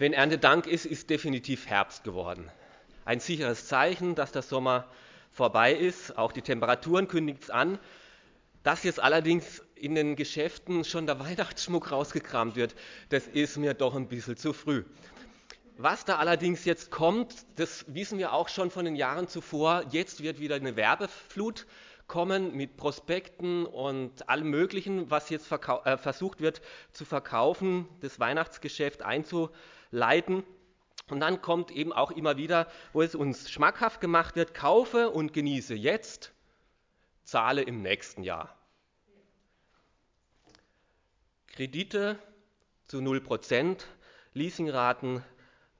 Wenn Erntedank ist, ist definitiv Herbst geworden. Ein sicheres Zeichen, dass der Sommer vorbei ist. Auch die Temperaturen kündigt es an. Dass jetzt allerdings in den Geschäften schon der Weihnachtsschmuck rausgekramt wird, das ist mir doch ein bisschen zu früh. Was da allerdings jetzt kommt, das wissen wir auch schon von den Jahren zuvor. Jetzt wird wieder eine Werbeflut kommen mit Prospekten und allem Möglichen, was jetzt äh, versucht wird zu verkaufen, das Weihnachtsgeschäft einzuleiten. Und dann kommt eben auch immer wieder, wo es uns schmackhaft gemacht wird, kaufe und genieße jetzt, zahle im nächsten Jahr. Kredite zu 0%, Leasingraten,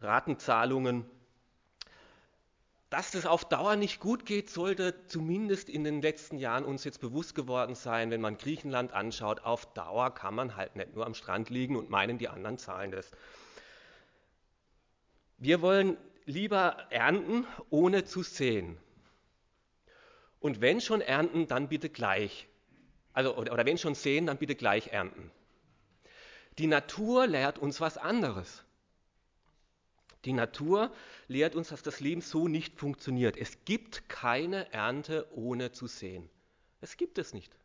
Ratenzahlungen dass das auf Dauer nicht gut geht, sollte zumindest in den letzten Jahren uns jetzt bewusst geworden sein, wenn man Griechenland anschaut. Auf Dauer kann man halt nicht nur am Strand liegen und meinen, die anderen zahlen das. Wir wollen lieber ernten, ohne zu sehen. Und wenn schon ernten, dann bitte gleich. Also, oder, oder wenn schon sehen, dann bitte gleich ernten. Die Natur lehrt uns was anderes. Die Natur lehrt uns, dass das Leben so nicht funktioniert. Es gibt keine Ernte ohne zu sehen. Es gibt es nicht.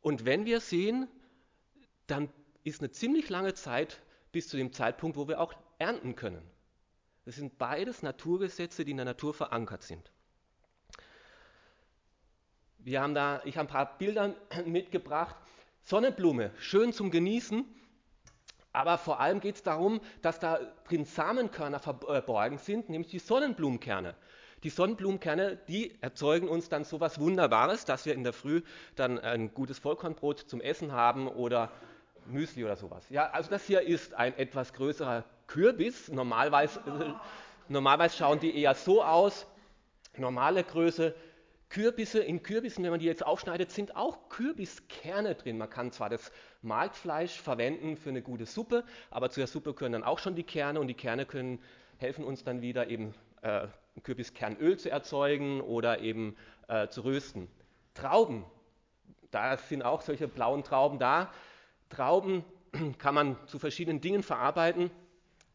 Und wenn wir sehen, dann ist eine ziemlich lange Zeit bis zu dem Zeitpunkt, wo wir auch ernten können. Das sind beides Naturgesetze, die in der Natur verankert sind. Wir haben da, ich habe ein paar Bilder mitgebracht. Sonnenblume, schön zum Genießen. Aber vor allem geht es darum, dass da drin Samenkörner verborgen sind, nämlich die Sonnenblumenkerne. Die Sonnenblumenkerne, die erzeugen uns dann so etwas Wunderbares, dass wir in der Früh dann ein gutes Vollkornbrot zum Essen haben oder Müsli oder sowas. Ja, also das hier ist ein etwas größerer Kürbis. Normalerweise, äh, normalerweise schauen die eher so aus. Normale Größe Kürbisse, in Kürbissen, wenn man die jetzt aufschneidet, sind auch Kürbiskerne drin. Man kann zwar das Markfleisch verwenden für eine gute Suppe, aber zu der Suppe können dann auch schon die Kerne und die Kerne können helfen uns dann wieder eben äh, Kürbiskernöl zu erzeugen oder eben äh, zu rösten. Trauben, da sind auch solche blauen Trauben da. Trauben kann man zu verschiedenen Dingen verarbeiten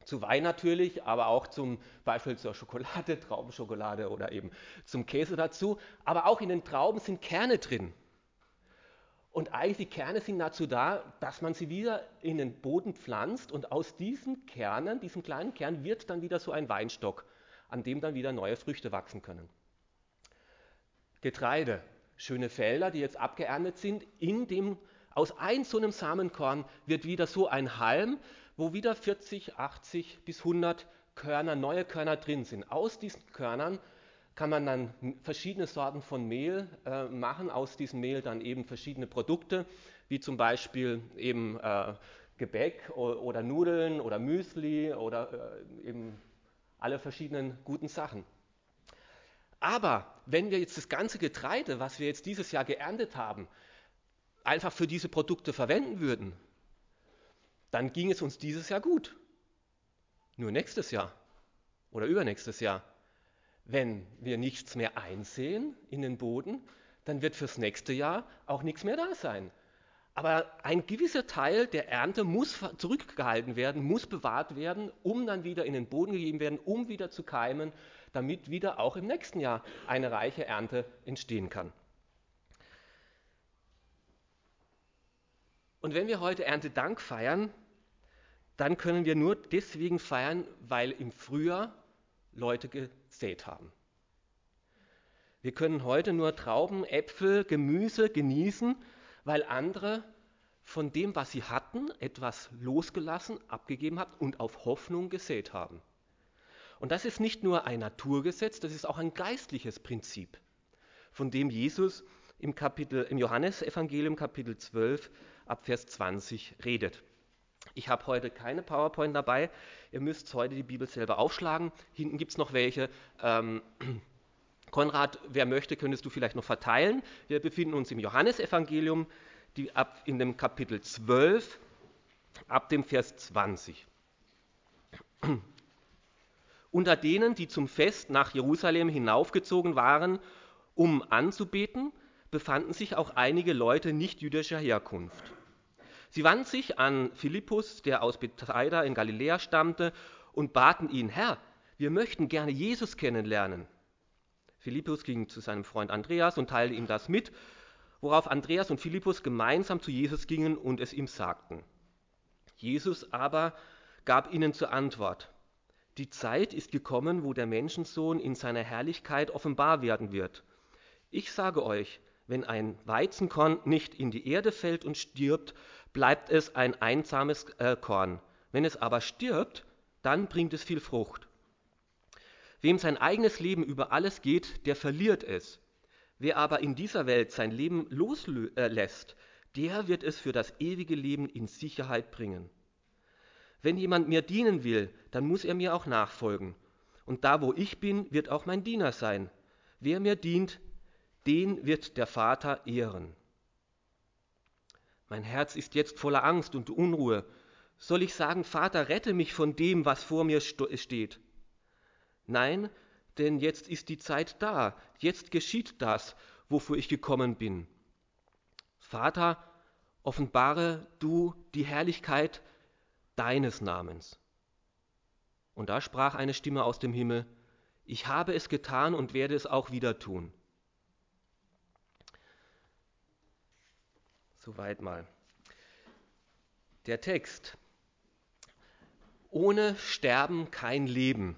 zu Wein natürlich, aber auch zum Beispiel zur Schokolade, Traubenschokolade oder eben zum Käse dazu. Aber auch in den Trauben sind Kerne drin. Und eigentlich die Kerne sind dazu da, dass man sie wieder in den Boden pflanzt und aus diesen Kernen, diesen kleinen Kernen, wird dann wieder so ein Weinstock, an dem dann wieder neue Früchte wachsen können. Getreide, schöne Felder, die jetzt abgeerntet sind, in dem aus ein so einem Samenkorn wird wieder so ein Halm, wo wieder 40, 80 bis 100 Körner, neue Körner drin sind. Aus diesen Körnern kann man dann verschiedene Sorten von Mehl äh, machen, aus diesem Mehl dann eben verschiedene Produkte, wie zum Beispiel eben äh, Gebäck oder, Nudeln oder Müsli oder äh, eben alle verschiedenen guten Sachen. Aber wenn wir jetzt das ganze Getreide, was wir jetzt dieses Jahr geerntet haben, einfach für diese Produkte verwenden würden, dann ging es uns dieses Jahr gut. Nur nächstes Jahr oder übernächstes Jahr. Wenn wir nichts mehr einsehen in den Boden, dann wird fürs nächste Jahr auch nichts mehr da sein. Aber ein gewisser Teil der Ernte muss zurückgehalten werden, muss bewahrt werden, um dann wieder in den Boden gegeben werden, um wieder zu keimen, damit wieder auch im nächsten Jahr eine reiche Ernte entstehen kann. Und wenn wir heute Erntedank feiern, dann können wir nur deswegen feiern, weil im Frühjahr Leute gesät haben. Wir können heute nur Trauben, Äpfel, Gemüse genießen, weil andere von dem, was sie hatten, etwas losgelassen, abgegeben haben und auf Hoffnung gesät haben. Und das ist nicht nur ein Naturgesetz, das ist auch ein geistliches Prinzip, von dem Jesus im, Kapitel, im Johannesevangelium Kapitel 12 ab Vers 20 redet. Ich habe heute keine PowerPoint dabei. Ihr müsst heute die Bibel selber aufschlagen. Hinten gibt es noch welche. Ähm, Konrad, wer möchte, könntest du vielleicht noch verteilen. Wir befinden uns im Johannesevangelium, die ab in dem Kapitel 12, ab dem Vers 20. Unter denen, die zum Fest nach Jerusalem hinaufgezogen waren, um anzubeten, befanden sich auch einige Leute nicht jüdischer Herkunft. Sie wandten sich an Philippus, der aus Bethsaida in Galiläa stammte, und baten ihn, Herr, wir möchten gerne Jesus kennenlernen. Philippus ging zu seinem Freund Andreas und teilte ihm das mit, worauf Andreas und Philippus gemeinsam zu Jesus gingen und es ihm sagten. Jesus aber gab ihnen zur Antwort, die Zeit ist gekommen, wo der Menschensohn in seiner Herrlichkeit offenbar werden wird. Ich sage euch, wenn ein Weizenkorn nicht in die Erde fällt und stirbt, bleibt es ein einsames äh, Korn. Wenn es aber stirbt, dann bringt es viel Frucht. Wem sein eigenes Leben über alles geht, der verliert es. Wer aber in dieser Welt sein Leben loslässt, der wird es für das ewige Leben in Sicherheit bringen. Wenn jemand mir dienen will, dann muss er mir auch nachfolgen. Und da, wo ich bin, wird auch mein Diener sein. Wer mir dient, den wird der Vater ehren. Mein Herz ist jetzt voller Angst und Unruhe. Soll ich sagen, Vater, rette mich von dem, was vor mir steht? Nein, denn jetzt ist die Zeit da, jetzt geschieht das, wofür ich gekommen bin. Vater, offenbare du die Herrlichkeit deines Namens. Und da sprach eine Stimme aus dem Himmel, ich habe es getan und werde es auch wieder tun. Soweit mal. Der Text. Ohne Sterben kein Leben.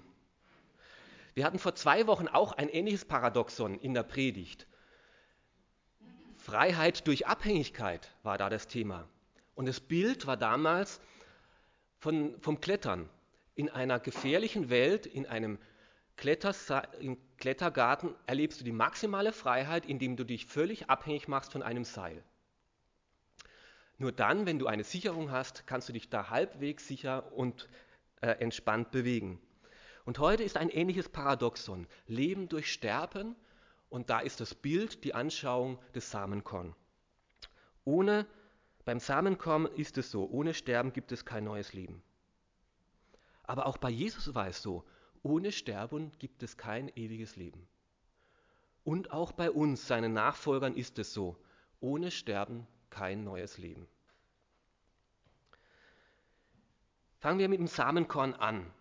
Wir hatten vor zwei Wochen auch ein ähnliches Paradoxon in der Predigt. Freiheit durch Abhängigkeit war da das Thema. Und das Bild war damals von, vom Klettern. In einer gefährlichen Welt, in einem Klettergarten erlebst du die maximale Freiheit, indem du dich völlig abhängig machst von einem Seil. Nur dann, wenn du eine Sicherung hast, kannst du dich da halbwegs sicher und äh, entspannt bewegen. Und heute ist ein ähnliches Paradoxon. Leben durch Sterben und da ist das Bild, die Anschauung des Samenkorn. Ohne, beim Samenkorn ist es so, ohne Sterben gibt es kein neues Leben. Aber auch bei Jesus war es so, ohne Sterben gibt es kein ewiges Leben. Und auch bei uns, seinen Nachfolgern, ist es so, ohne Sterben kein neues Leben. Fangen wir mit dem Samenkorn an.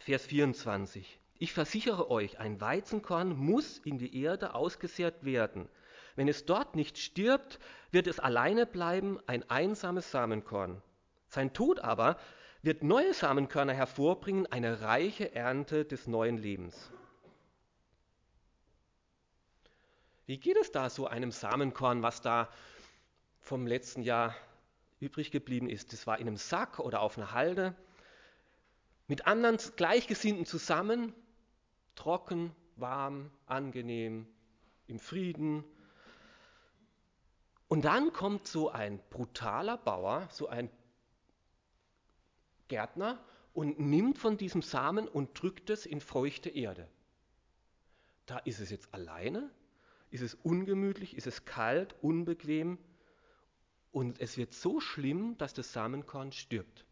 Vers 24. Ich versichere euch, ein Weizenkorn muss in die Erde ausgesät werden. Wenn es dort nicht stirbt, wird es alleine bleiben, ein einsames Samenkorn. Sein Tod aber wird neue Samenkörner hervorbringen, eine reiche Ernte des neuen Lebens. Wie geht es da so einem Samenkorn, was da vom letzten Jahr übrig geblieben ist. Das war in einem Sack oder auf einer Halde. Mit anderen Gleichgesinnten zusammen, trocken, warm, angenehm, im Frieden. Und dann kommt so ein brutaler Bauer, so ein Gärtner und nimmt von diesem Samen und drückt es in feuchte Erde. Da ist es jetzt alleine, ist es ungemütlich, ist es kalt, unbequem, und es wird so schlimm, dass das Samenkorn stirbt.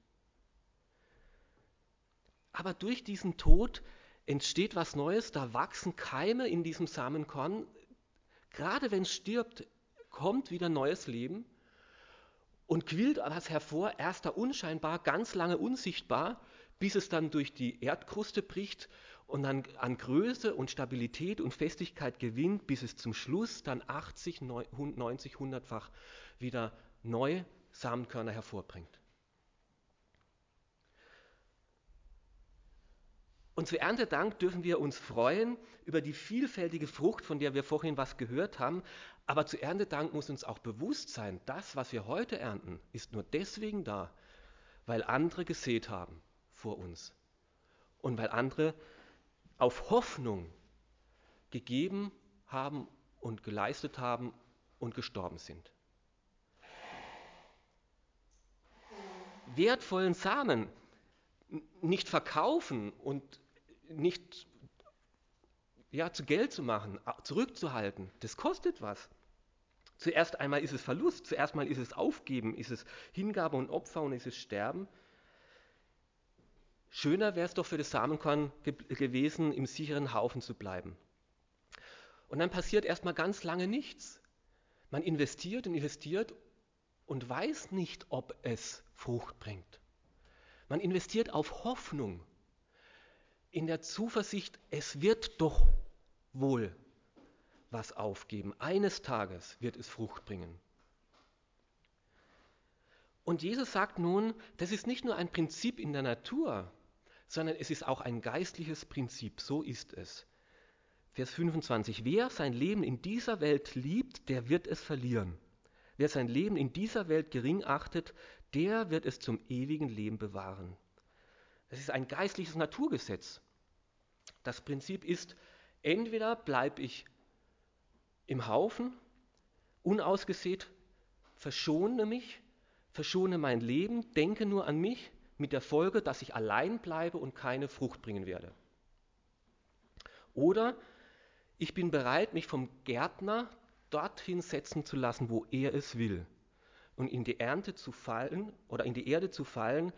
Aber durch diesen Tod entsteht was Neues, da wachsen Keime in diesem Samenkorn. Gerade wenn es stirbt, kommt wieder neues Leben und quillt was hervor, erst da unscheinbar, ganz lange unsichtbar, bis es dann durch die Erdkruste bricht und dann an Größe und Stabilität und Festigkeit gewinnt, bis es zum Schluss dann 80, 90, 100-fach wieder neue Samenkörner hervorbringt. Und zu Erntedank dürfen wir uns freuen über die vielfältige Frucht, von der wir vorhin was gehört haben. Aber zu Erntedank muss uns auch bewusst sein, das, was wir heute ernten, ist nur deswegen da, weil andere gesät haben vor uns. Und weil andere auf Hoffnung gegeben haben und geleistet haben und gestorben sind. Wertvollen Samen nicht verkaufen und nicht ja, zu Geld zu machen, zurückzuhalten, das kostet was. Zuerst einmal ist es Verlust, zuerst mal ist es Aufgeben, ist es Hingabe und Opfer und ist es Sterben. Schöner wäre es doch für das Samenkorn ge gewesen, im sicheren Haufen zu bleiben. Und dann passiert erstmal ganz lange nichts. Man investiert und investiert und weiß nicht, ob es Frucht bringt. Man investiert auf Hoffnung, in der Zuversicht, es wird doch wohl was aufgeben. Eines Tages wird es Frucht bringen. Und Jesus sagt nun, das ist nicht nur ein Prinzip in der Natur, sondern es ist auch ein geistliches Prinzip. So ist es. Vers 25. Wer sein Leben in dieser Welt liebt, der wird es verlieren. Wer sein Leben in dieser Welt gering achtet, der wird es zum ewigen Leben bewahren. Es ist ein geistliches Naturgesetz. Das Prinzip ist, entweder bleibe ich im Haufen, unausgesät, verschone mich, verschone mein Leben, denke nur an mich, mit der Folge, dass ich allein bleibe und keine Frucht bringen werde. Oder ich bin bereit, mich vom Gärtner dorthin setzen zu lassen, wo er es will, und in die Ernte zu fallen oder in die Erde zu fallen,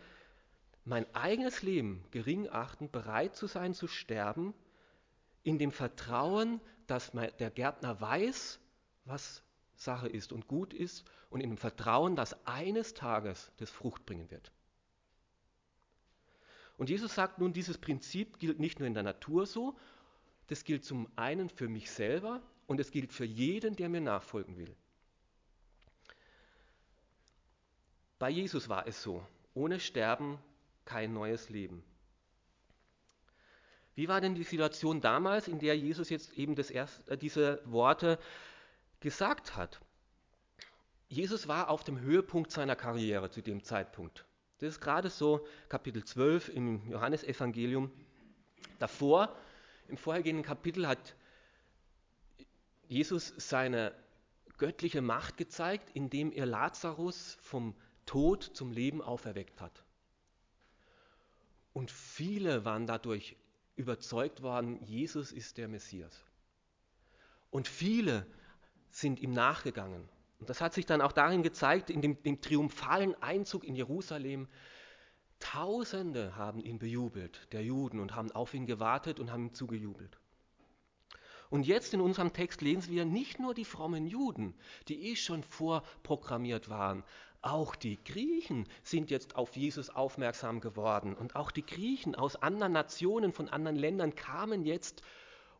mein eigenes Leben gering achten, bereit zu sein zu sterben, in dem Vertrauen, dass der Gärtner weiß, was Sache ist und gut ist, und in dem Vertrauen, dass eines Tages das Frucht bringen wird. Und Jesus sagt nun, dieses Prinzip gilt nicht nur in der Natur so, das gilt zum einen für mich selber und es gilt für jeden, der mir nachfolgen will. Bei Jesus war es so, ohne Sterben kein neues Leben. Wie war denn die Situation damals, in der Jesus jetzt eben das erst, äh, diese Worte gesagt hat? Jesus war auf dem Höhepunkt seiner Karriere zu dem Zeitpunkt. Das ist gerade so Kapitel 12 im Johannesevangelium. Davor, im vorhergehenden Kapitel, hat Jesus seine göttliche Macht gezeigt, indem er Lazarus vom Tod zum Leben auferweckt hat. Und viele waren dadurch überzeugt worden, Jesus ist der Messias. Und viele sind ihm nachgegangen. Und das hat sich dann auch darin gezeigt, in dem, dem triumphalen Einzug in Jerusalem. Tausende haben ihn bejubelt, der Juden, und haben auf ihn gewartet und haben ihm zugejubelt. Und jetzt in unserem Text lesen wir nicht nur die frommen Juden, die eh schon vorprogrammiert waren, auch die Griechen sind jetzt auf Jesus aufmerksam geworden und auch die Griechen aus anderen Nationen, von anderen Ländern kamen jetzt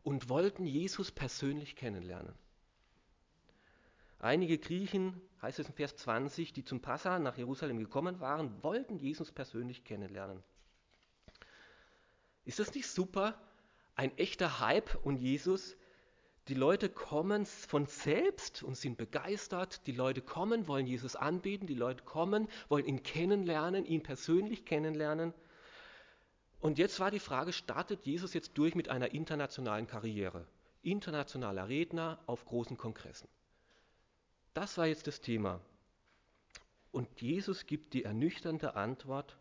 und wollten Jesus persönlich kennenlernen. Einige Griechen, heißt es in Vers 20, die zum Passa nach Jerusalem gekommen waren, wollten Jesus persönlich kennenlernen. Ist das nicht super? Ein echter Hype und Jesus die Leute kommen von selbst und sind begeistert. Die Leute kommen, wollen Jesus anbeten. Die Leute kommen, wollen ihn kennenlernen, ihn persönlich kennenlernen. Und jetzt war die Frage, startet Jesus jetzt durch mit einer internationalen Karriere? Internationaler Redner auf großen Kongressen. Das war jetzt das Thema. Und Jesus gibt die ernüchternde Antwort,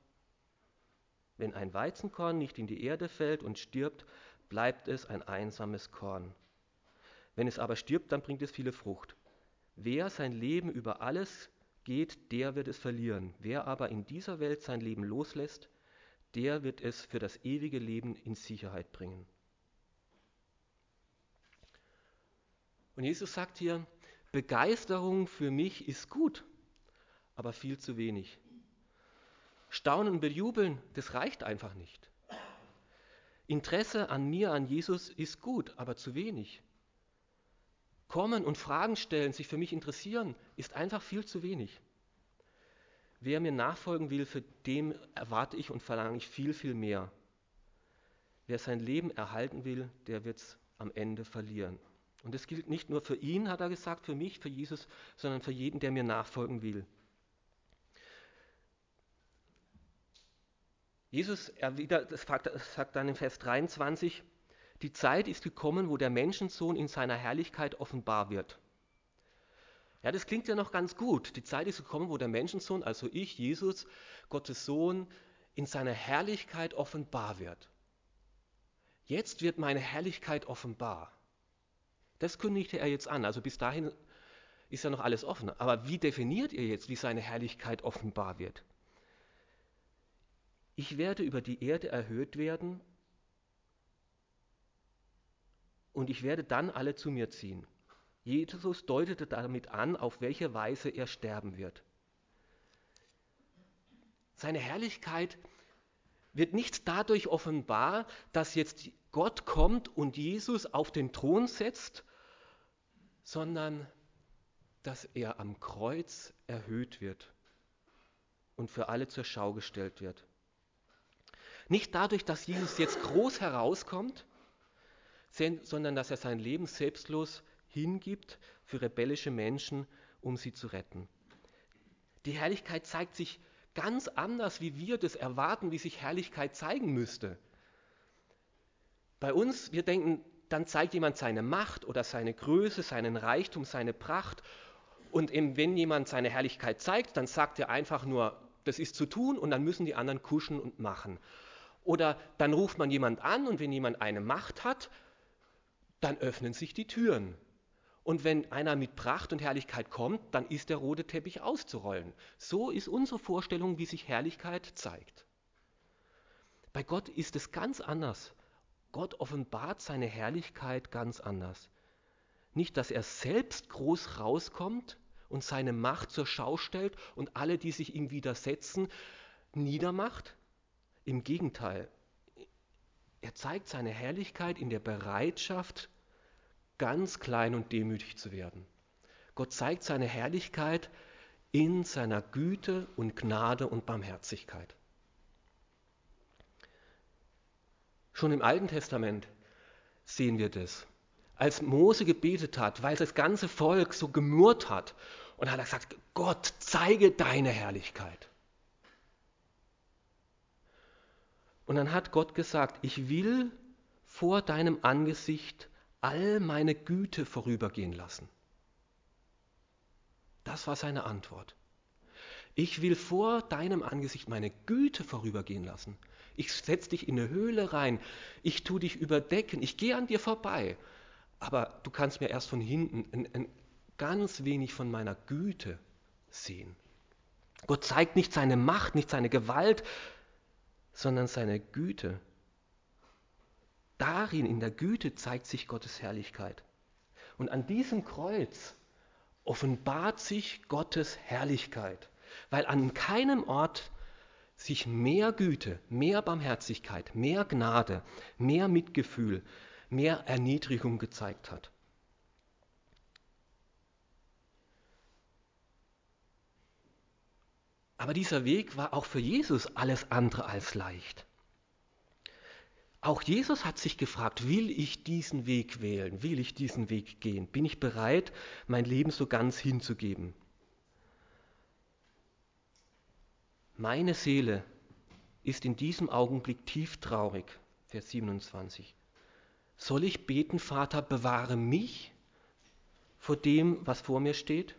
wenn ein Weizenkorn nicht in die Erde fällt und stirbt, bleibt es ein einsames Korn. Wenn es aber stirbt, dann bringt es viele Frucht. Wer sein Leben über alles geht, der wird es verlieren. Wer aber in dieser Welt sein Leben loslässt, der wird es für das ewige Leben in Sicherheit bringen. Und Jesus sagt hier, Begeisterung für mich ist gut, aber viel zu wenig. Staunen und bejubeln, das reicht einfach nicht. Interesse an mir, an Jesus ist gut, aber zu wenig kommen und Fragen stellen, sich für mich interessieren, ist einfach viel zu wenig. Wer mir nachfolgen will, für dem erwarte ich und verlange ich viel, viel mehr. Wer sein Leben erhalten will, der wird es am Ende verlieren. Und das gilt nicht nur für ihn, hat er gesagt, für mich, für Jesus, sondern für jeden, der mir nachfolgen will. Jesus erwidert, das sagt dann in Vers 23, die Zeit ist gekommen, wo der Menschensohn in seiner Herrlichkeit offenbar wird. Ja, das klingt ja noch ganz gut. Die Zeit ist gekommen, wo der Menschensohn, also ich, Jesus, Gottes Sohn, in seiner Herrlichkeit offenbar wird. Jetzt wird meine Herrlichkeit offenbar. Das kündigte er jetzt an. Also bis dahin ist ja noch alles offen. Aber wie definiert ihr jetzt, wie seine Herrlichkeit offenbar wird? Ich werde über die Erde erhöht werden und ich werde dann alle zu mir ziehen. Jesus deutete damit an, auf welche Weise er sterben wird. Seine Herrlichkeit wird nicht dadurch offenbar, dass jetzt Gott kommt und Jesus auf den Thron setzt, sondern dass er am Kreuz erhöht wird und für alle zur Schau gestellt wird. Nicht dadurch, dass Jesus jetzt groß herauskommt, sondern dass er sein Leben selbstlos hingibt für rebellische Menschen, um sie zu retten. Die Herrlichkeit zeigt sich ganz anders, wie wir das erwarten, wie sich Herrlichkeit zeigen müsste. Bei uns, wir denken, dann zeigt jemand seine Macht oder seine Größe, seinen Reichtum, seine Pracht. Und wenn jemand seine Herrlichkeit zeigt, dann sagt er einfach nur, das ist zu tun und dann müssen die anderen kuschen und machen. Oder dann ruft man jemand an und wenn jemand eine Macht hat, dann öffnen sich die Türen. Und wenn einer mit Pracht und Herrlichkeit kommt, dann ist der rote Teppich auszurollen. So ist unsere Vorstellung, wie sich Herrlichkeit zeigt. Bei Gott ist es ganz anders. Gott offenbart seine Herrlichkeit ganz anders. Nicht, dass er selbst groß rauskommt und seine Macht zur Schau stellt und alle, die sich ihm widersetzen, niedermacht. Im Gegenteil, er zeigt seine Herrlichkeit in der Bereitschaft, ganz klein und demütig zu werden. Gott zeigt seine Herrlichkeit in seiner Güte und Gnade und Barmherzigkeit. Schon im Alten Testament sehen wir das. Als Mose gebetet hat, weil das ganze Volk so gemurrt hat, und hat er gesagt, Gott, zeige deine Herrlichkeit. Und dann hat Gott gesagt, ich will vor deinem Angesicht all meine Güte vorübergehen lassen. Das war seine Antwort. Ich will vor deinem Angesicht meine Güte vorübergehen lassen. Ich setze dich in eine Höhle rein. Ich tue dich überdecken. Ich gehe an dir vorbei. Aber du kannst mir erst von hinten ein, ein ganz wenig von meiner Güte sehen. Gott zeigt nicht seine Macht, nicht seine Gewalt, sondern seine Güte. Darin, in der Güte, zeigt sich Gottes Herrlichkeit. Und an diesem Kreuz offenbart sich Gottes Herrlichkeit, weil an keinem Ort sich mehr Güte, mehr Barmherzigkeit, mehr Gnade, mehr Mitgefühl, mehr Erniedrigung gezeigt hat. Aber dieser Weg war auch für Jesus alles andere als leicht. Auch Jesus hat sich gefragt, will ich diesen Weg wählen? Will ich diesen Weg gehen? Bin ich bereit, mein Leben so ganz hinzugeben? Meine Seele ist in diesem Augenblick tief traurig. Vers 27. Soll ich beten, Vater, bewahre mich vor dem, was vor mir steht?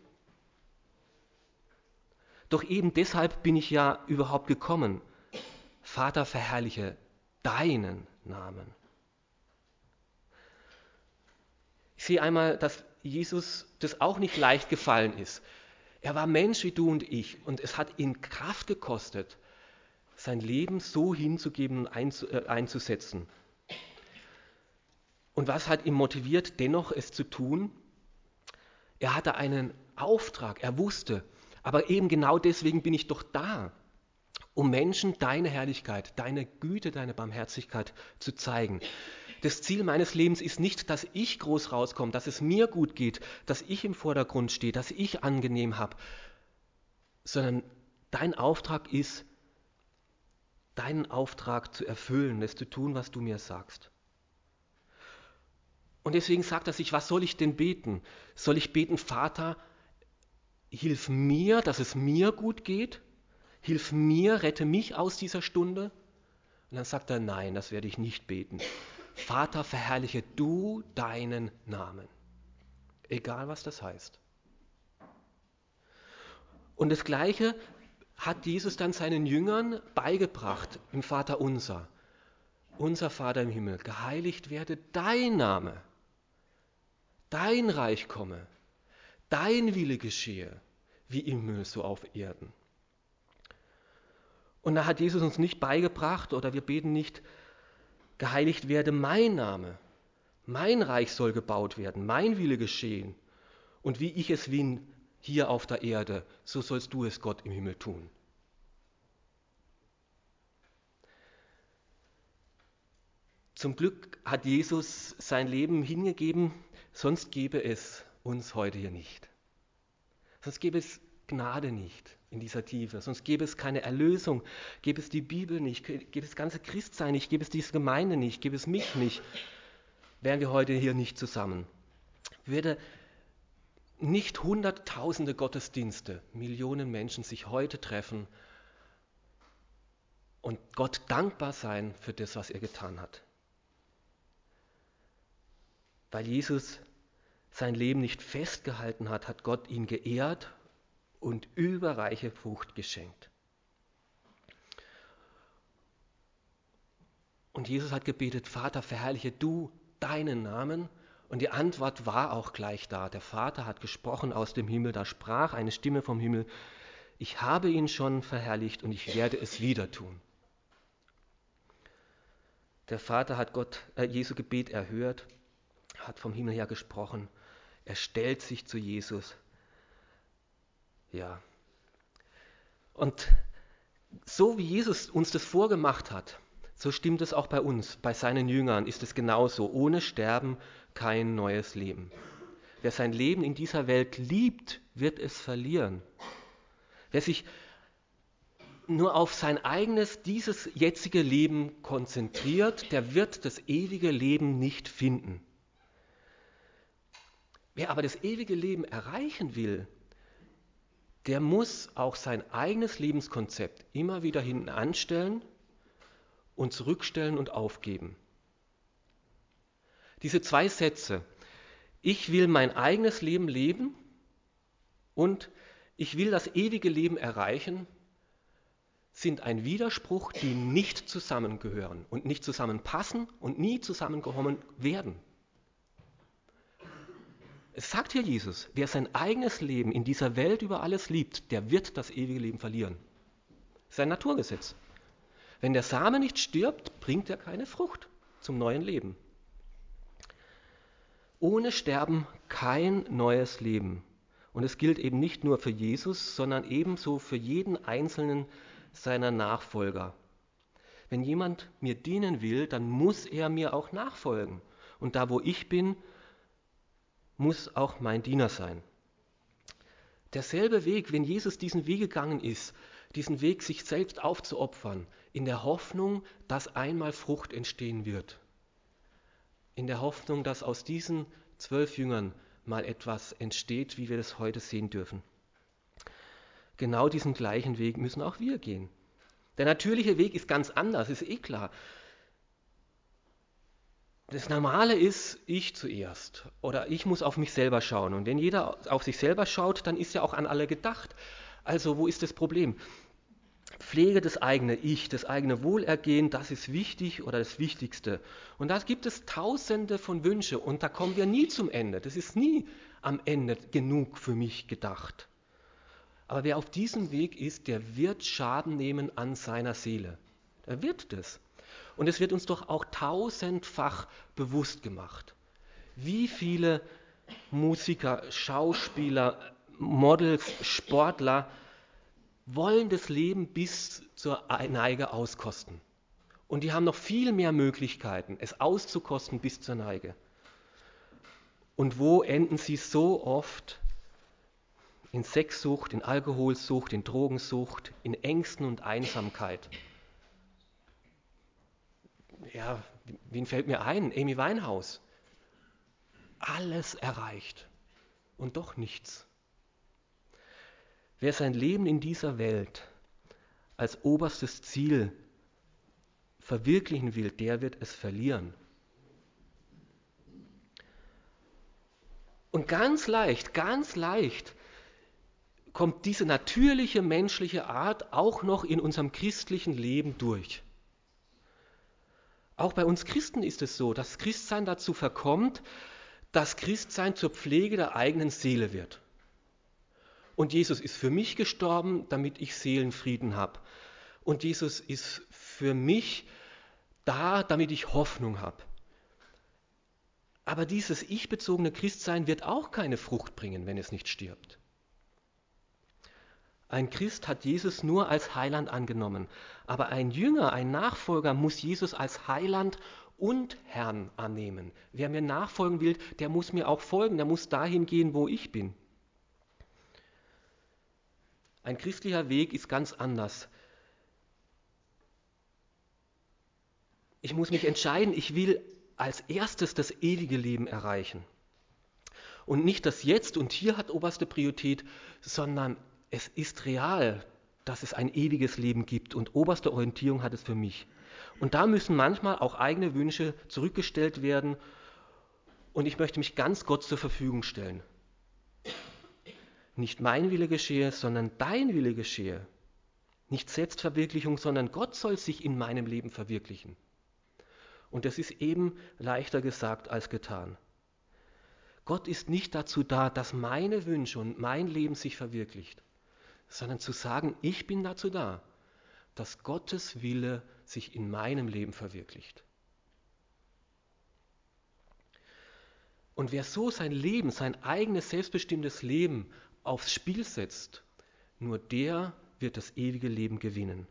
Doch eben deshalb bin ich ja überhaupt gekommen. Vater, verherrliche deinen Namen. Ich sehe einmal, dass Jesus das auch nicht leicht gefallen ist. Er war Mensch wie du und ich und es hat ihn Kraft gekostet, sein Leben so hinzugeben und äh, einzusetzen. Und was hat ihn motiviert, dennoch es zu tun? Er hatte einen Auftrag, er wusste, aber eben genau deswegen bin ich doch da um Menschen deine Herrlichkeit, deine Güte, deine Barmherzigkeit zu zeigen. Das Ziel meines Lebens ist nicht, dass ich groß rauskomme, dass es mir gut geht, dass ich im Vordergrund stehe, dass ich angenehm habe, sondern dein Auftrag ist, deinen Auftrag zu erfüllen, das zu tun, was du mir sagst. Und deswegen sagt er sich, was soll ich denn beten? Soll ich beten, Vater, hilf mir, dass es mir gut geht? hilf mir, rette mich aus dieser Stunde? Und dann sagt er, nein, das werde ich nicht beten. Vater, verherrliche du deinen Namen. Egal was das heißt. Und das Gleiche hat Jesus dann seinen Jüngern beigebracht im Vater unser. Unser Vater im Himmel, geheiligt werde dein Name, dein Reich komme, dein Wille geschehe, wie im Himmel so auf Erden. Und da hat Jesus uns nicht beigebracht oder wir beten nicht, geheiligt werde mein Name, mein Reich soll gebaut werden, mein Wille geschehen. Und wie ich es will hier auf der Erde, so sollst du es Gott im Himmel tun. Zum Glück hat Jesus sein Leben hingegeben, sonst gäbe es uns heute hier nicht. Sonst gäbe es Gnade nicht in dieser Tiefe, sonst gäbe es keine Erlösung, gäbe es die Bibel nicht, gäbe es das ganze Christsein nicht, gäbe es diese Gemeinde nicht, gäbe es mich nicht, wären wir heute hier nicht zusammen. Würde nicht hunderttausende Gottesdienste, Millionen Menschen sich heute treffen und Gott dankbar sein für das, was er getan hat weil Jesus sein Leben nicht festgehalten hat, hat Gott ihn geehrt und überreiche Frucht geschenkt. Und Jesus hat gebetet, Vater, verherrliche du deinen Namen. Und die Antwort war auch gleich da. Der Vater hat gesprochen aus dem Himmel, da sprach eine Stimme vom Himmel, ich habe ihn schon verherrlicht und ich werde es wieder tun. Der Vater hat Gott, äh, Jesu Gebet erhört hat vom Himmel her gesprochen. Er stellt sich zu Jesus. Ja. Und so wie Jesus uns das vorgemacht hat, so stimmt es auch bei uns, bei seinen Jüngern ist es genauso. Ohne Sterben kein neues Leben. Wer sein Leben in dieser Welt liebt, wird es verlieren. Wer sich nur auf sein eigenes, dieses jetzige Leben konzentriert, der wird das ewige Leben nicht finden. Wer aber das ewige Leben erreichen will, der muss auch sein eigenes Lebenskonzept immer wieder hinten anstellen und zurückstellen und aufgeben. Diese zwei Sätze, ich will mein eigenes Leben leben und ich will das ewige Leben erreichen, sind ein Widerspruch, die nicht zusammengehören und nicht zusammenpassen und nie zusammengekommen werden. Es sagt hier Jesus, wer sein eigenes Leben in dieser Welt über alles liebt, der wird das ewige Leben verlieren. Das ist ein Naturgesetz. Wenn der Same nicht stirbt, bringt er keine Frucht zum neuen Leben. Ohne Sterben kein neues Leben. Und es gilt eben nicht nur für Jesus, sondern ebenso für jeden einzelnen seiner Nachfolger. Wenn jemand mir dienen will, dann muss er mir auch nachfolgen. Und da, wo ich bin, muss auch mein Diener sein. Derselbe Weg, wenn Jesus diesen Weg gegangen ist, diesen Weg, sich selbst aufzuopfern, in der Hoffnung, dass einmal Frucht entstehen wird. In der Hoffnung, dass aus diesen zwölf Jüngern mal etwas entsteht, wie wir das heute sehen dürfen. Genau diesen gleichen Weg müssen auch wir gehen. Der natürliche Weg ist ganz anders, ist eh klar. Das Normale ist, ich zuerst oder ich muss auf mich selber schauen. Und wenn jeder auf sich selber schaut, dann ist ja auch an alle gedacht. Also wo ist das Problem? Pflege das eigene Ich, das eigene Wohlergehen, das ist wichtig oder das Wichtigste. Und da gibt es tausende von Wünschen und da kommen wir nie zum Ende. Das ist nie am Ende genug für mich gedacht. Aber wer auf diesem Weg ist, der wird Schaden nehmen an seiner Seele. Er wird das. Und es wird uns doch auch tausendfach bewusst gemacht. Wie viele Musiker, Schauspieler, Models, Sportler wollen das Leben bis zur Neige auskosten. Und die haben noch viel mehr Möglichkeiten, es auszukosten bis zur Neige. Und wo enden sie so oft? In Sexsucht, in Alkoholsucht, in Drogensucht, in Ängsten und Einsamkeit ja, wen fällt mir ein? Amy Winehouse. Alles erreicht und doch nichts. Wer sein Leben in dieser Welt als oberstes Ziel verwirklichen will, der wird es verlieren. Und ganz leicht, ganz leicht kommt diese natürliche menschliche Art auch noch in unserem christlichen Leben durch. Auch bei uns Christen ist es so, dass Christsein dazu verkommt, dass Christsein zur Pflege der eigenen Seele wird. Und Jesus ist für mich gestorben, damit ich Seelenfrieden habe. Und Jesus ist für mich da, damit ich Hoffnung habe. Aber dieses ich-bezogene Christsein wird auch keine Frucht bringen, wenn es nicht stirbt. Ein Christ hat Jesus nur als Heiland angenommen, aber ein Jünger, ein Nachfolger muss Jesus als Heiland und Herrn annehmen. Wer mir nachfolgen will, der muss mir auch folgen, der muss dahin gehen, wo ich bin. Ein christlicher Weg ist ganz anders. Ich muss mich entscheiden, ich will als erstes das ewige Leben erreichen. Und nicht das Jetzt und hier hat oberste Priorität, sondern es ist real, dass es ein ewiges Leben gibt und oberste Orientierung hat es für mich. Und da müssen manchmal auch eigene Wünsche zurückgestellt werden und ich möchte mich ganz Gott zur Verfügung stellen. Nicht mein Wille geschehe, sondern dein Wille geschehe. Nicht Selbstverwirklichung, sondern Gott soll sich in meinem Leben verwirklichen. Und das ist eben leichter gesagt als getan. Gott ist nicht dazu da, dass meine Wünsche und mein Leben sich verwirklicht, sondern zu sagen, ich bin dazu da, dass Gottes Wille sich in meinem Leben verwirklicht. Und wer so sein Leben, sein eigenes selbstbestimmtes Leben aufs Spiel setzt, nur der wird das ewige Leben gewinnen,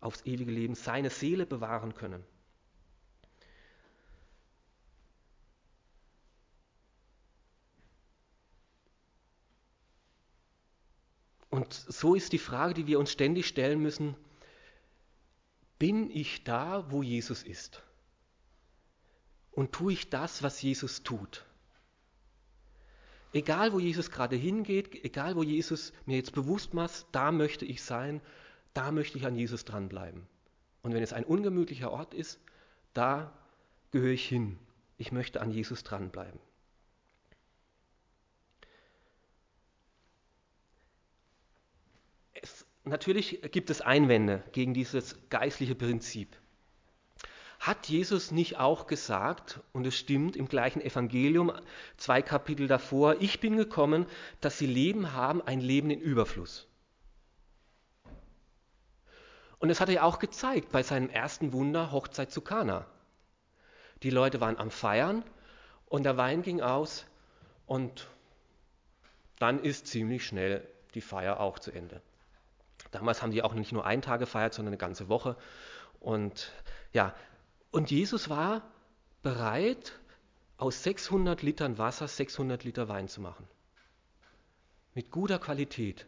aufs ewige Leben seine Seele bewahren können. Und so ist die Frage, die wir uns ständig stellen müssen, bin ich da, wo Jesus ist? Und tue ich das, was Jesus tut? Egal, wo Jesus gerade hingeht, egal, wo Jesus mir jetzt bewusst macht, da möchte ich sein, da möchte ich an Jesus dranbleiben. Und wenn es ein ungemütlicher Ort ist, da gehöre ich hin. Ich möchte an Jesus dranbleiben. Natürlich gibt es Einwände gegen dieses geistliche Prinzip. Hat Jesus nicht auch gesagt, und es stimmt im gleichen Evangelium, zwei Kapitel davor, ich bin gekommen, dass sie Leben haben, ein Leben in Überfluss. Und das hat er auch gezeigt bei seinem ersten Wunder, Hochzeit zu Kana. Die Leute waren am Feiern und der Wein ging aus und dann ist ziemlich schnell die Feier auch zu Ende. Damals haben die auch nicht nur einen Tag gefeiert, sondern eine ganze Woche. Und ja, und Jesus war bereit, aus 600 Litern Wasser 600 Liter Wein zu machen. Mit guter Qualität.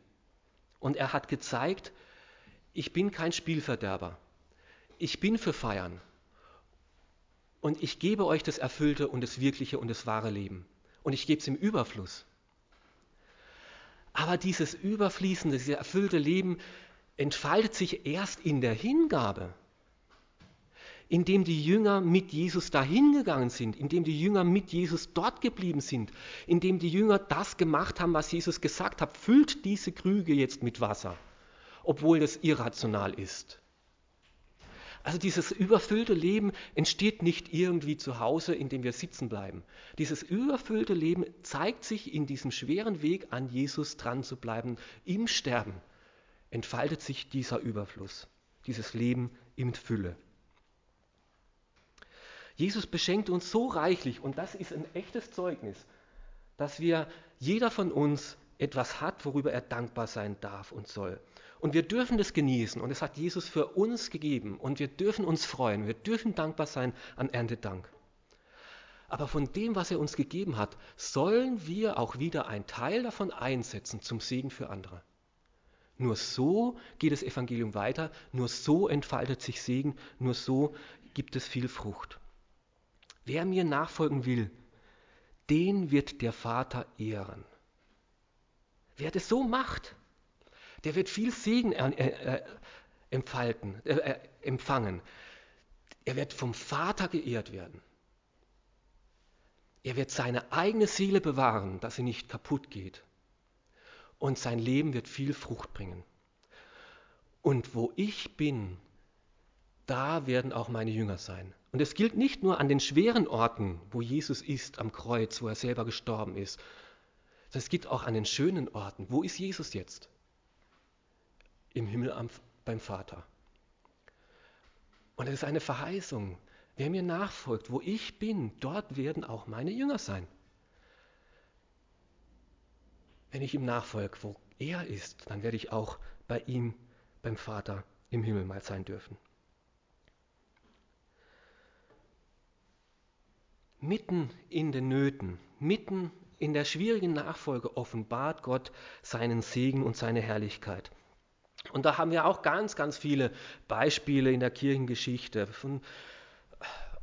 Und er hat gezeigt, ich bin kein Spielverderber. Ich bin für Feiern. Und ich gebe euch das erfüllte und das wirkliche und das wahre Leben. Und ich gebe es im Überfluss. Aber dieses überfließende, dieses erfüllte Leben entfaltet sich erst in der Hingabe, indem die Jünger mit Jesus dahin gegangen sind, indem die Jünger mit Jesus dort geblieben sind, indem die Jünger das gemacht haben, was Jesus gesagt hat, füllt diese Krüge jetzt mit Wasser, obwohl das irrational ist. Also dieses überfüllte Leben entsteht nicht irgendwie zu Hause, indem wir sitzen bleiben. Dieses überfüllte Leben zeigt sich in diesem schweren Weg, an Jesus dran zu bleiben, im Sterben entfaltet sich dieser Überfluss, dieses Leben in Fülle. Jesus beschenkt uns so reichlich und das ist ein echtes Zeugnis, dass wir, jeder von uns etwas hat, worüber er dankbar sein darf und soll. Und wir dürfen das genießen und es hat Jesus für uns gegeben und wir dürfen uns freuen, wir dürfen dankbar sein an Erntedank. Aber von dem, was er uns gegeben hat, sollen wir auch wieder einen Teil davon einsetzen zum Segen für andere. Nur so geht das Evangelium weiter, nur so entfaltet sich Segen, nur so gibt es viel Frucht. Wer mir nachfolgen will, den wird der Vater ehren. Wer das so macht, der wird viel Segen äh, äh, entfalten, äh, äh, empfangen. Er wird vom Vater geehrt werden. Er wird seine eigene Seele bewahren, dass sie nicht kaputt geht. Und sein Leben wird viel Frucht bringen. Und wo ich bin, da werden auch meine Jünger sein. Und es gilt nicht nur an den schweren Orten, wo Jesus ist, am Kreuz, wo er selber gestorben ist, es gilt auch an den schönen Orten. Wo ist Jesus jetzt? im Himmel am, beim Vater. Und es ist eine Verheißung. Wer mir nachfolgt, wo ich bin, dort werden auch meine Jünger sein. Wenn ich ihm nachfolge, wo er ist, dann werde ich auch bei ihm, beim Vater im Himmel mal sein dürfen. Mitten in den Nöten, mitten in der schwierigen Nachfolge offenbart Gott seinen Segen und seine Herrlichkeit. Und da haben wir auch ganz, ganz viele Beispiele in der Kirchengeschichte von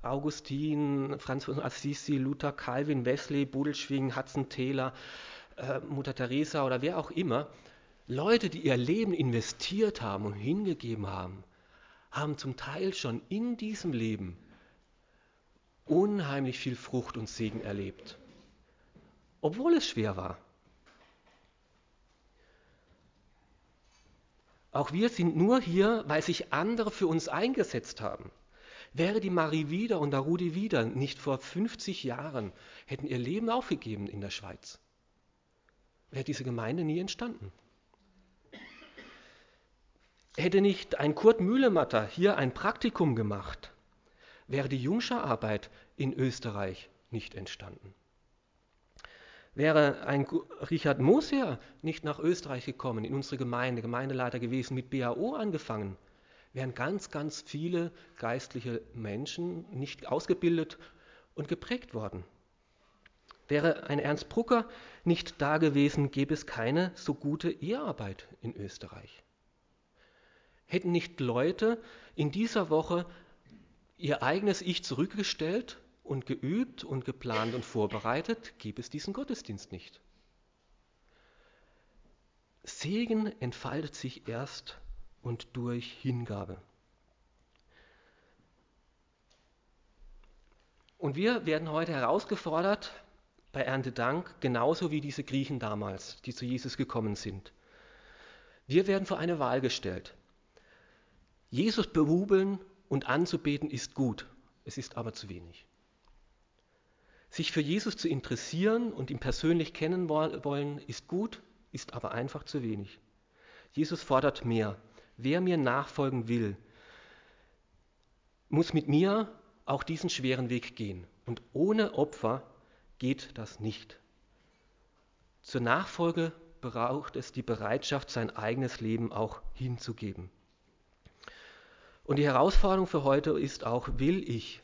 Augustin, Franz von Assisi, Luther, Calvin, Wesley, Budelschwing, Hudson Taylor, äh, Mutter Teresa oder wer auch immer. Leute, die ihr Leben investiert haben und hingegeben haben, haben zum Teil schon in diesem Leben unheimlich viel Frucht und Segen erlebt, obwohl es schwer war. Auch wir sind nur hier, weil sich andere für uns eingesetzt haben. Wäre die Marie Wieder und der Rudi Wieder nicht vor 50 Jahren, hätten ihr Leben aufgegeben in der Schweiz, wäre diese Gemeinde nie entstanden. Hätte nicht ein Kurt Mühlematter hier ein Praktikum gemacht, wäre die Jungscherarbeit in Österreich nicht entstanden. Wäre ein Richard Moser nicht nach Österreich gekommen, in unsere Gemeinde, Gemeindeleiter gewesen, mit BAO angefangen, wären ganz, ganz viele geistliche Menschen nicht ausgebildet und geprägt worden. Wäre ein Ernst Brucker nicht da gewesen, gäbe es keine so gute Ehearbeit in Österreich. Hätten nicht Leute in dieser Woche ihr eigenes Ich zurückgestellt und geübt und geplant und vorbereitet, gäbe es diesen Gottesdienst nicht. Segen entfaltet sich erst und durch Hingabe. Und wir werden heute herausgefordert bei Erntedank, genauso wie diese Griechen damals, die zu Jesus gekommen sind. Wir werden vor eine Wahl gestellt. Jesus berubeln und anzubeten ist gut, es ist aber zu wenig. Sich für Jesus zu interessieren und ihn persönlich kennen wollen, ist gut, ist aber einfach zu wenig. Jesus fordert mehr. Wer mir nachfolgen will, muss mit mir auch diesen schweren Weg gehen. Und ohne Opfer geht das nicht. Zur Nachfolge braucht es die Bereitschaft, sein eigenes Leben auch hinzugeben. Und die Herausforderung für heute ist auch, will ich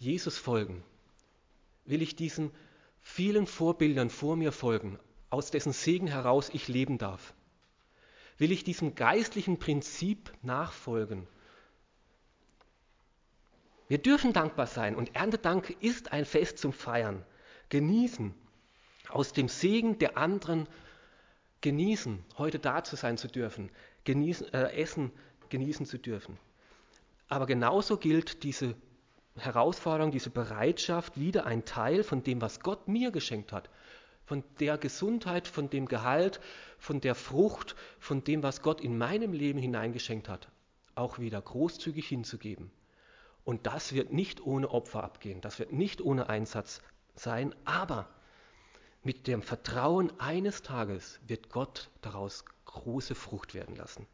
Jesus folgen? Will ich diesen vielen Vorbildern vor mir folgen, aus dessen Segen heraus ich leben darf? Will ich diesem geistlichen Prinzip nachfolgen? Wir dürfen dankbar sein und Erntedank ist ein Fest zum Feiern. Genießen, aus dem Segen der anderen genießen, heute da zu sein zu dürfen, genießen, äh, Essen genießen zu dürfen. Aber genauso gilt diese Herausforderung, diese Bereitschaft, wieder ein Teil von dem, was Gott mir geschenkt hat, von der Gesundheit, von dem Gehalt, von der Frucht, von dem, was Gott in meinem Leben hineingeschenkt hat, auch wieder großzügig hinzugeben. Und das wird nicht ohne Opfer abgehen, das wird nicht ohne Einsatz sein, aber mit dem Vertrauen eines Tages wird Gott daraus große Frucht werden lassen.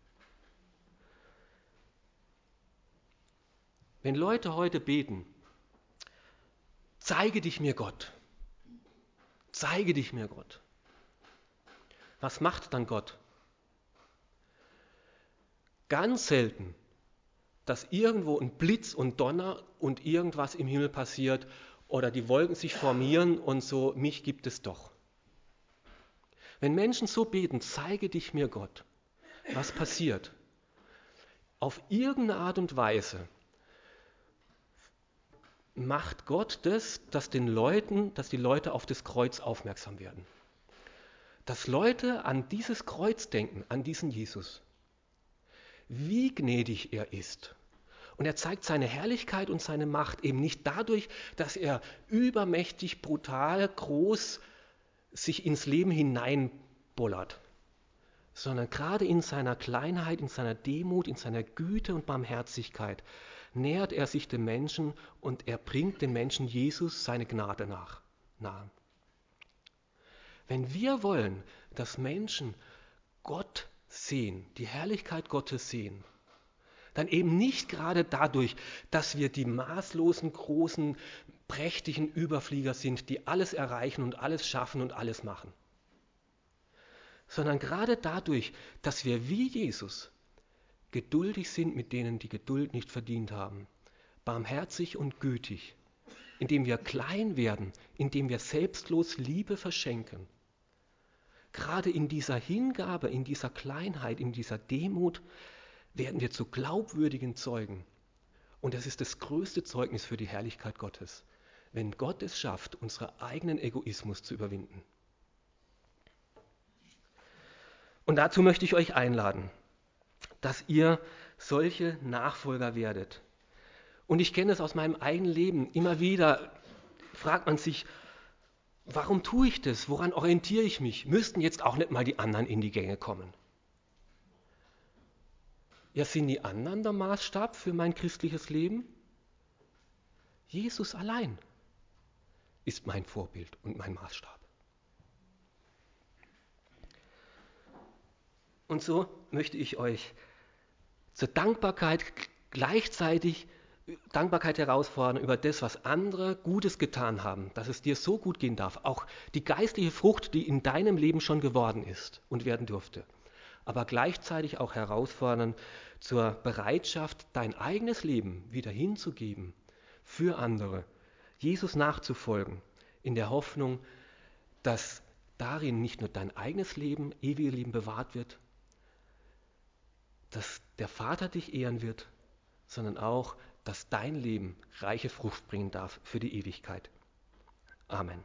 Wenn Leute heute beten, zeige dich mir Gott, zeige dich mir Gott, was macht dann Gott? Ganz selten, dass irgendwo ein Blitz und Donner und irgendwas im Himmel passiert oder die Wolken sich formieren und so, mich gibt es doch. Wenn Menschen so beten, zeige dich mir Gott, was passiert? Auf irgendeine Art und Weise macht Gott das, dass den Leuten, dass die Leute auf das Kreuz aufmerksam werden. Dass Leute an dieses Kreuz denken, an diesen Jesus. Wie gnädig er ist. Und er zeigt seine Herrlichkeit und seine Macht eben nicht dadurch, dass er übermächtig, brutal, groß sich ins Leben hineinbollert, sondern gerade in seiner Kleinheit, in seiner Demut, in seiner Güte und Barmherzigkeit nähert er sich dem Menschen und er bringt den Menschen Jesus seine Gnade nach, nahe. Wenn wir wollen, dass Menschen Gott sehen, die Herrlichkeit Gottes sehen, dann eben nicht gerade dadurch, dass wir die maßlosen, großen, prächtigen Überflieger sind, die alles erreichen und alles schaffen und alles machen, sondern gerade dadurch, dass wir wie Jesus geduldig sind mit denen, die Geduld nicht verdient haben, barmherzig und gütig, indem wir klein werden, indem wir selbstlos Liebe verschenken. Gerade in dieser Hingabe, in dieser Kleinheit, in dieser Demut werden wir zu glaubwürdigen Zeugen. Und das ist das größte Zeugnis für die Herrlichkeit Gottes, wenn Gott es schafft, unseren eigenen Egoismus zu überwinden. Und dazu möchte ich euch einladen, dass ihr solche Nachfolger werdet. Und ich kenne es aus meinem eigenen Leben. Immer wieder fragt man sich, warum tue ich das? Woran orientiere ich mich? Müssten jetzt auch nicht mal die anderen in die Gänge kommen? Ja, sind die anderen der Maßstab für mein christliches Leben? Jesus allein ist mein Vorbild und mein Maßstab. Und so möchte ich euch zur Dankbarkeit gleichzeitig Dankbarkeit herausfordern über das, was andere Gutes getan haben, dass es dir so gut gehen darf. Auch die geistliche Frucht, die in deinem Leben schon geworden ist und werden durfte. Aber gleichzeitig auch herausfordern zur Bereitschaft, dein eigenes Leben wieder hinzugeben für andere, Jesus nachzufolgen, in der Hoffnung, dass darin nicht nur dein eigenes Leben, ewiges Leben bewahrt wird, dass der Vater dich ehren wird, sondern auch, dass dein Leben reiche Frucht bringen darf für die Ewigkeit. Amen.